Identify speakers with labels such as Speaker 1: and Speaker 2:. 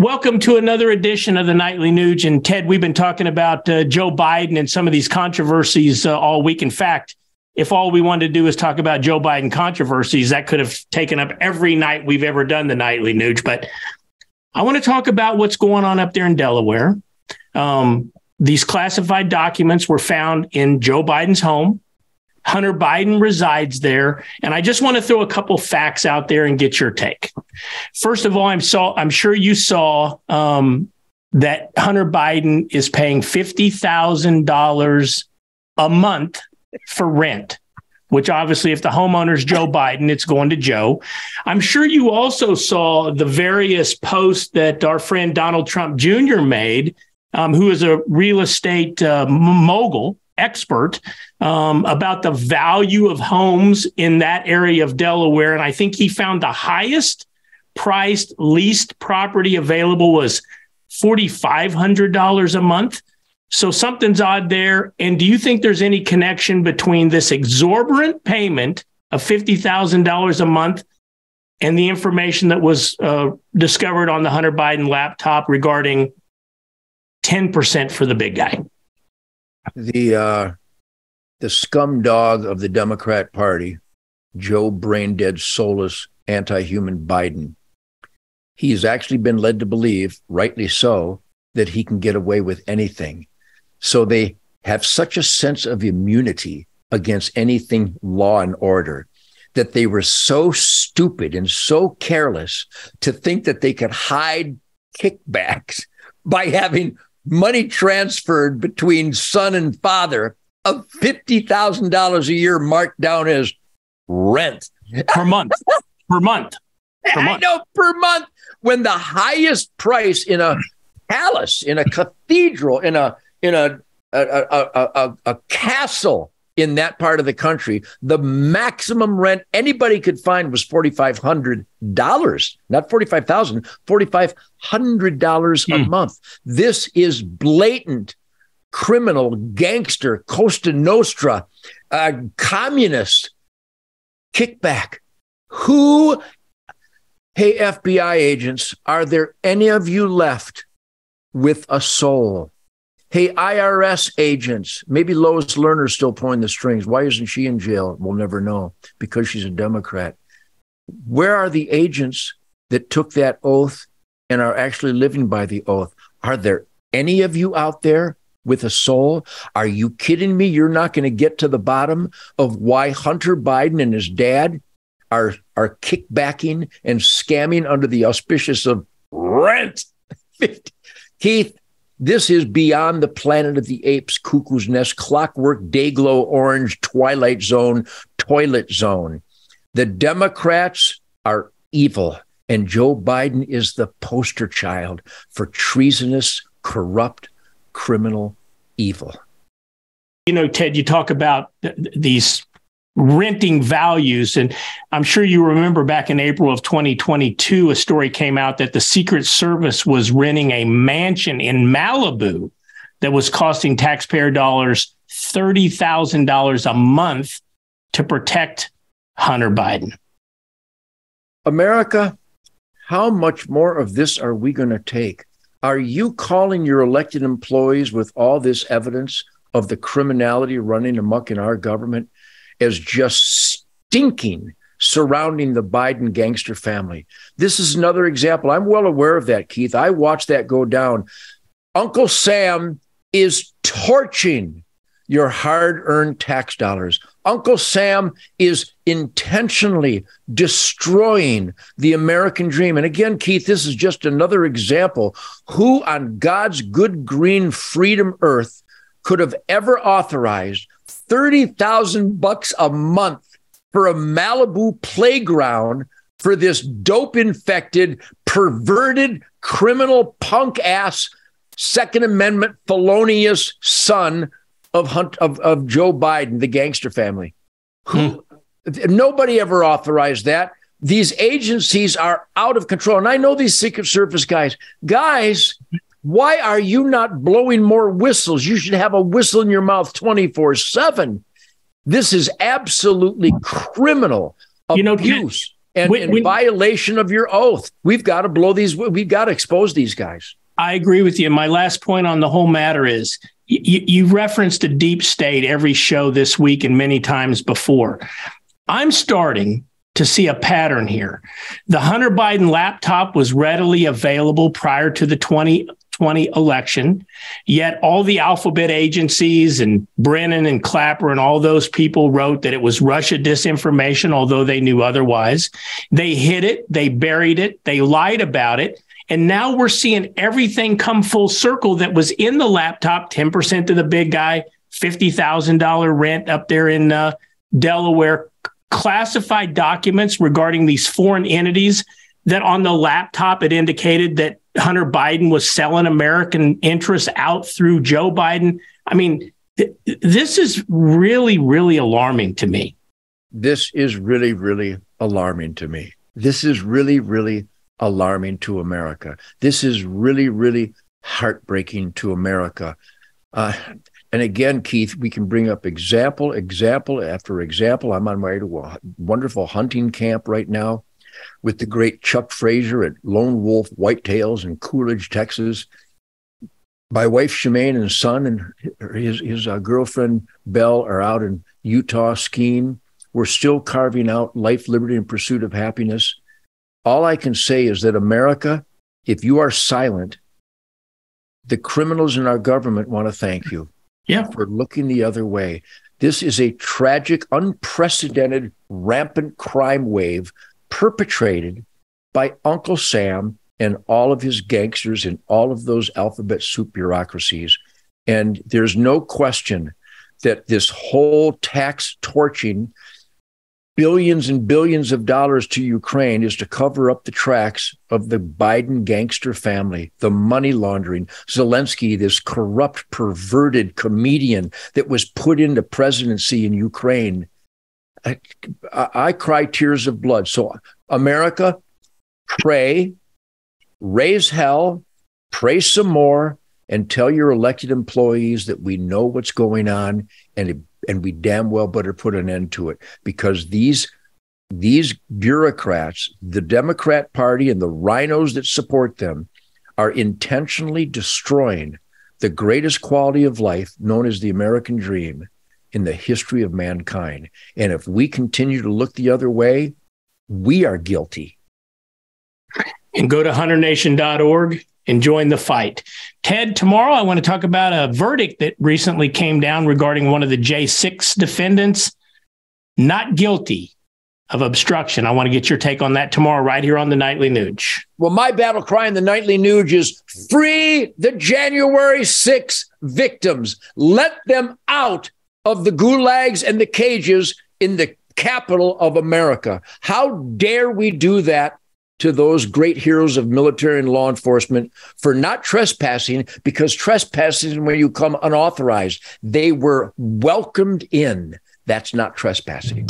Speaker 1: Welcome to another edition of the Nightly Nuge. And Ted, we've been talking about uh, Joe Biden and some of these controversies uh, all week. In fact, if all we wanted to do is talk about Joe Biden controversies, that could have taken up every night we've ever done the Nightly Nuge. But I want to talk about what's going on up there in Delaware. Um, these classified documents were found in Joe Biden's home. Hunter Biden resides there. And I just want to throw a couple facts out there and get your take. First of all, I'm saw I'm sure you saw um, that Hunter Biden is paying fifty thousand dollars a month for rent. Which obviously, if the homeowner's Joe Biden, it's going to Joe. I'm sure you also saw the various posts that our friend Donald Trump Jr. made, um, who is a real estate uh, mogul expert um, about the value of homes in that area of Delaware. And I think he found the highest priced leased property available was $4,500 a month. So something's odd there. And do you think there's any connection between this exorbitant payment of $50,000 a month and the information that was uh, discovered on the Hunter Biden laptop regarding 10% for the big guy?
Speaker 2: The uh, the scum dog of the Democrat Party, Joe brain-dead, soulless, anti-human Biden. He has actually been led to believe, rightly so, that he can get away with anything. So they have such a sense of immunity against anything law and order that they were so stupid and so careless to think that they could hide kickbacks by having money transferred between son and father of $50,000 a year marked down as rent
Speaker 1: per month. per month. Per month.
Speaker 2: I know per month when the highest price in a palace, in a cathedral, in a in a a, a, a, a castle in that part of the country, the maximum rent anybody could find was $4,500, not $45,000, $4,500 hmm. a month. This is blatant criminal, gangster, Costa Nostra, uh, communist kickback. Who, hey, FBI agents, are there any of you left with a soul? Hey, IRS agents, maybe Lois Lerner's still pulling the strings. Why isn't she in jail? We'll never know because she's a Democrat. Where are the agents that took that oath and are actually living by the oath? Are there any of you out there with a soul? Are you kidding me? You're not going to get to the bottom of why Hunter Biden and his dad are, are kickbacking and scamming under the auspicious of rent. Keith, this is beyond the planet of the apes, cuckoo's nest, clockwork, dayglow, orange, twilight zone, toilet zone. The Democrats are evil, and Joe Biden is the poster child for treasonous, corrupt, criminal evil.
Speaker 1: You know, Ted, you talk about th- these renting values. And I'm sure you remember back in April of 2022, a story came out that the Secret Service was renting a mansion in Malibu that was costing taxpayer dollars $30,000 a month to protect Hunter Biden.
Speaker 2: America, how much more of this are we going to take? Are you calling your elected employees with all this evidence of the criminality running amok in our government as just stinking surrounding the Biden gangster family. This is another example. I'm well aware of that, Keith. I watched that go down. Uncle Sam is torching your hard earned tax dollars. Uncle Sam is intentionally destroying the American dream. And again, Keith, this is just another example. Who on God's good green freedom earth could have ever authorized 30,000 bucks a month for a Malibu playground for this dope infected, perverted, criminal punk ass Second Amendment felonious son of Hunt of, of Joe Biden, the gangster family. Who hmm. nobody ever authorized that. These agencies are out of control. And I know these Secret Service guys, guys, why are you not blowing more whistles? You should have a whistle in your mouth 24 7. This is absolutely criminal
Speaker 1: you know,
Speaker 2: abuse. and when, in when, violation of your oath. We've got to blow these. We've got to expose these guys.
Speaker 1: I agree with you. My last point on the whole matter is you, you referenced a deep state every show this week and many times before. I'm starting to see a pattern here. The Hunter Biden laptop was readily available prior to the 2020 election, yet all the alphabet agencies and Brennan and Clapper and all those people wrote that it was Russia disinformation, although they knew otherwise. They hid it, they buried it, they lied about it. And now we're seeing everything come full circle that was in the laptop 10% to the big guy, $50,000 rent up there in uh, Delaware, classified documents regarding these foreign entities that on the laptop it indicated that Hunter Biden was selling American interests out through Joe Biden. I mean, th- this is really, really alarming to me.
Speaker 2: This is really, really alarming to me. This is really, really alarming to America. This is really, really heartbreaking to America. Uh, and again, Keith, we can bring up example, example after example. I'm on my way to a wonderful hunting camp right now with the great Chuck Fraser at Lone Wolf Whitetails in Coolidge, Texas. My wife Shemane and son and his his uh, girlfriend Belle are out in Utah skiing. We're still carving out life, liberty, and pursuit of happiness. All I can say is that America, if you are silent, the criminals in our government want to thank you
Speaker 1: yeah.
Speaker 2: for looking the other way. This is a tragic, unprecedented, rampant crime wave perpetrated by Uncle Sam and all of his gangsters and all of those alphabet soup bureaucracies. And there's no question that this whole tax torching billions and billions of dollars to Ukraine is to cover up the tracks of the Biden gangster family, the money laundering. Zelensky, this corrupt, perverted comedian that was put into presidency in Ukraine. I, cry tears of blood. So, America, pray, raise hell, pray some more, and tell your elected employees that we know what's going on and and we damn well better put an end to it because these these bureaucrats, the Democrat Party and the RINOs that support them, are intentionally destroying the greatest quality of life known as the American dream in the history of mankind. And if we continue to look the other way, we are guilty.
Speaker 1: And go to hunternation.org and join the fight. Ted, tomorrow I want to talk about a verdict that recently came down regarding one of the J6 defendants not guilty of obstruction. I want to get your take on that tomorrow, right here on the Nightly Nuge.
Speaker 2: Well, my battle cry in the Nightly Nuge is free the January 6 victims. Let them out of the gulags and the cages in the capital of America. How dare we do that to those great heroes of military and law enforcement for not trespassing because trespassing is when you come unauthorized. They were welcomed in. That's not trespassing.